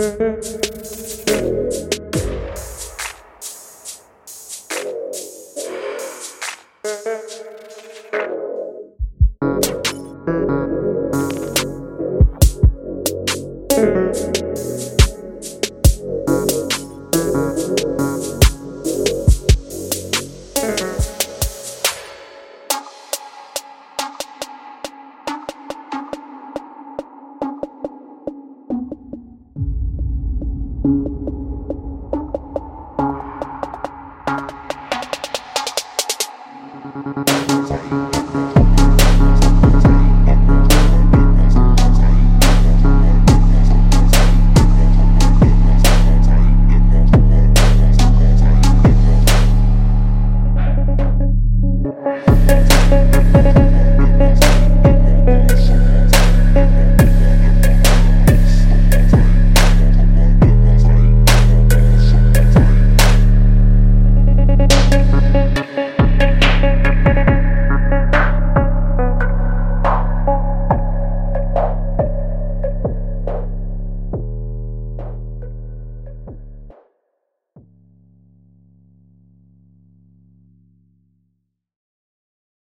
Thank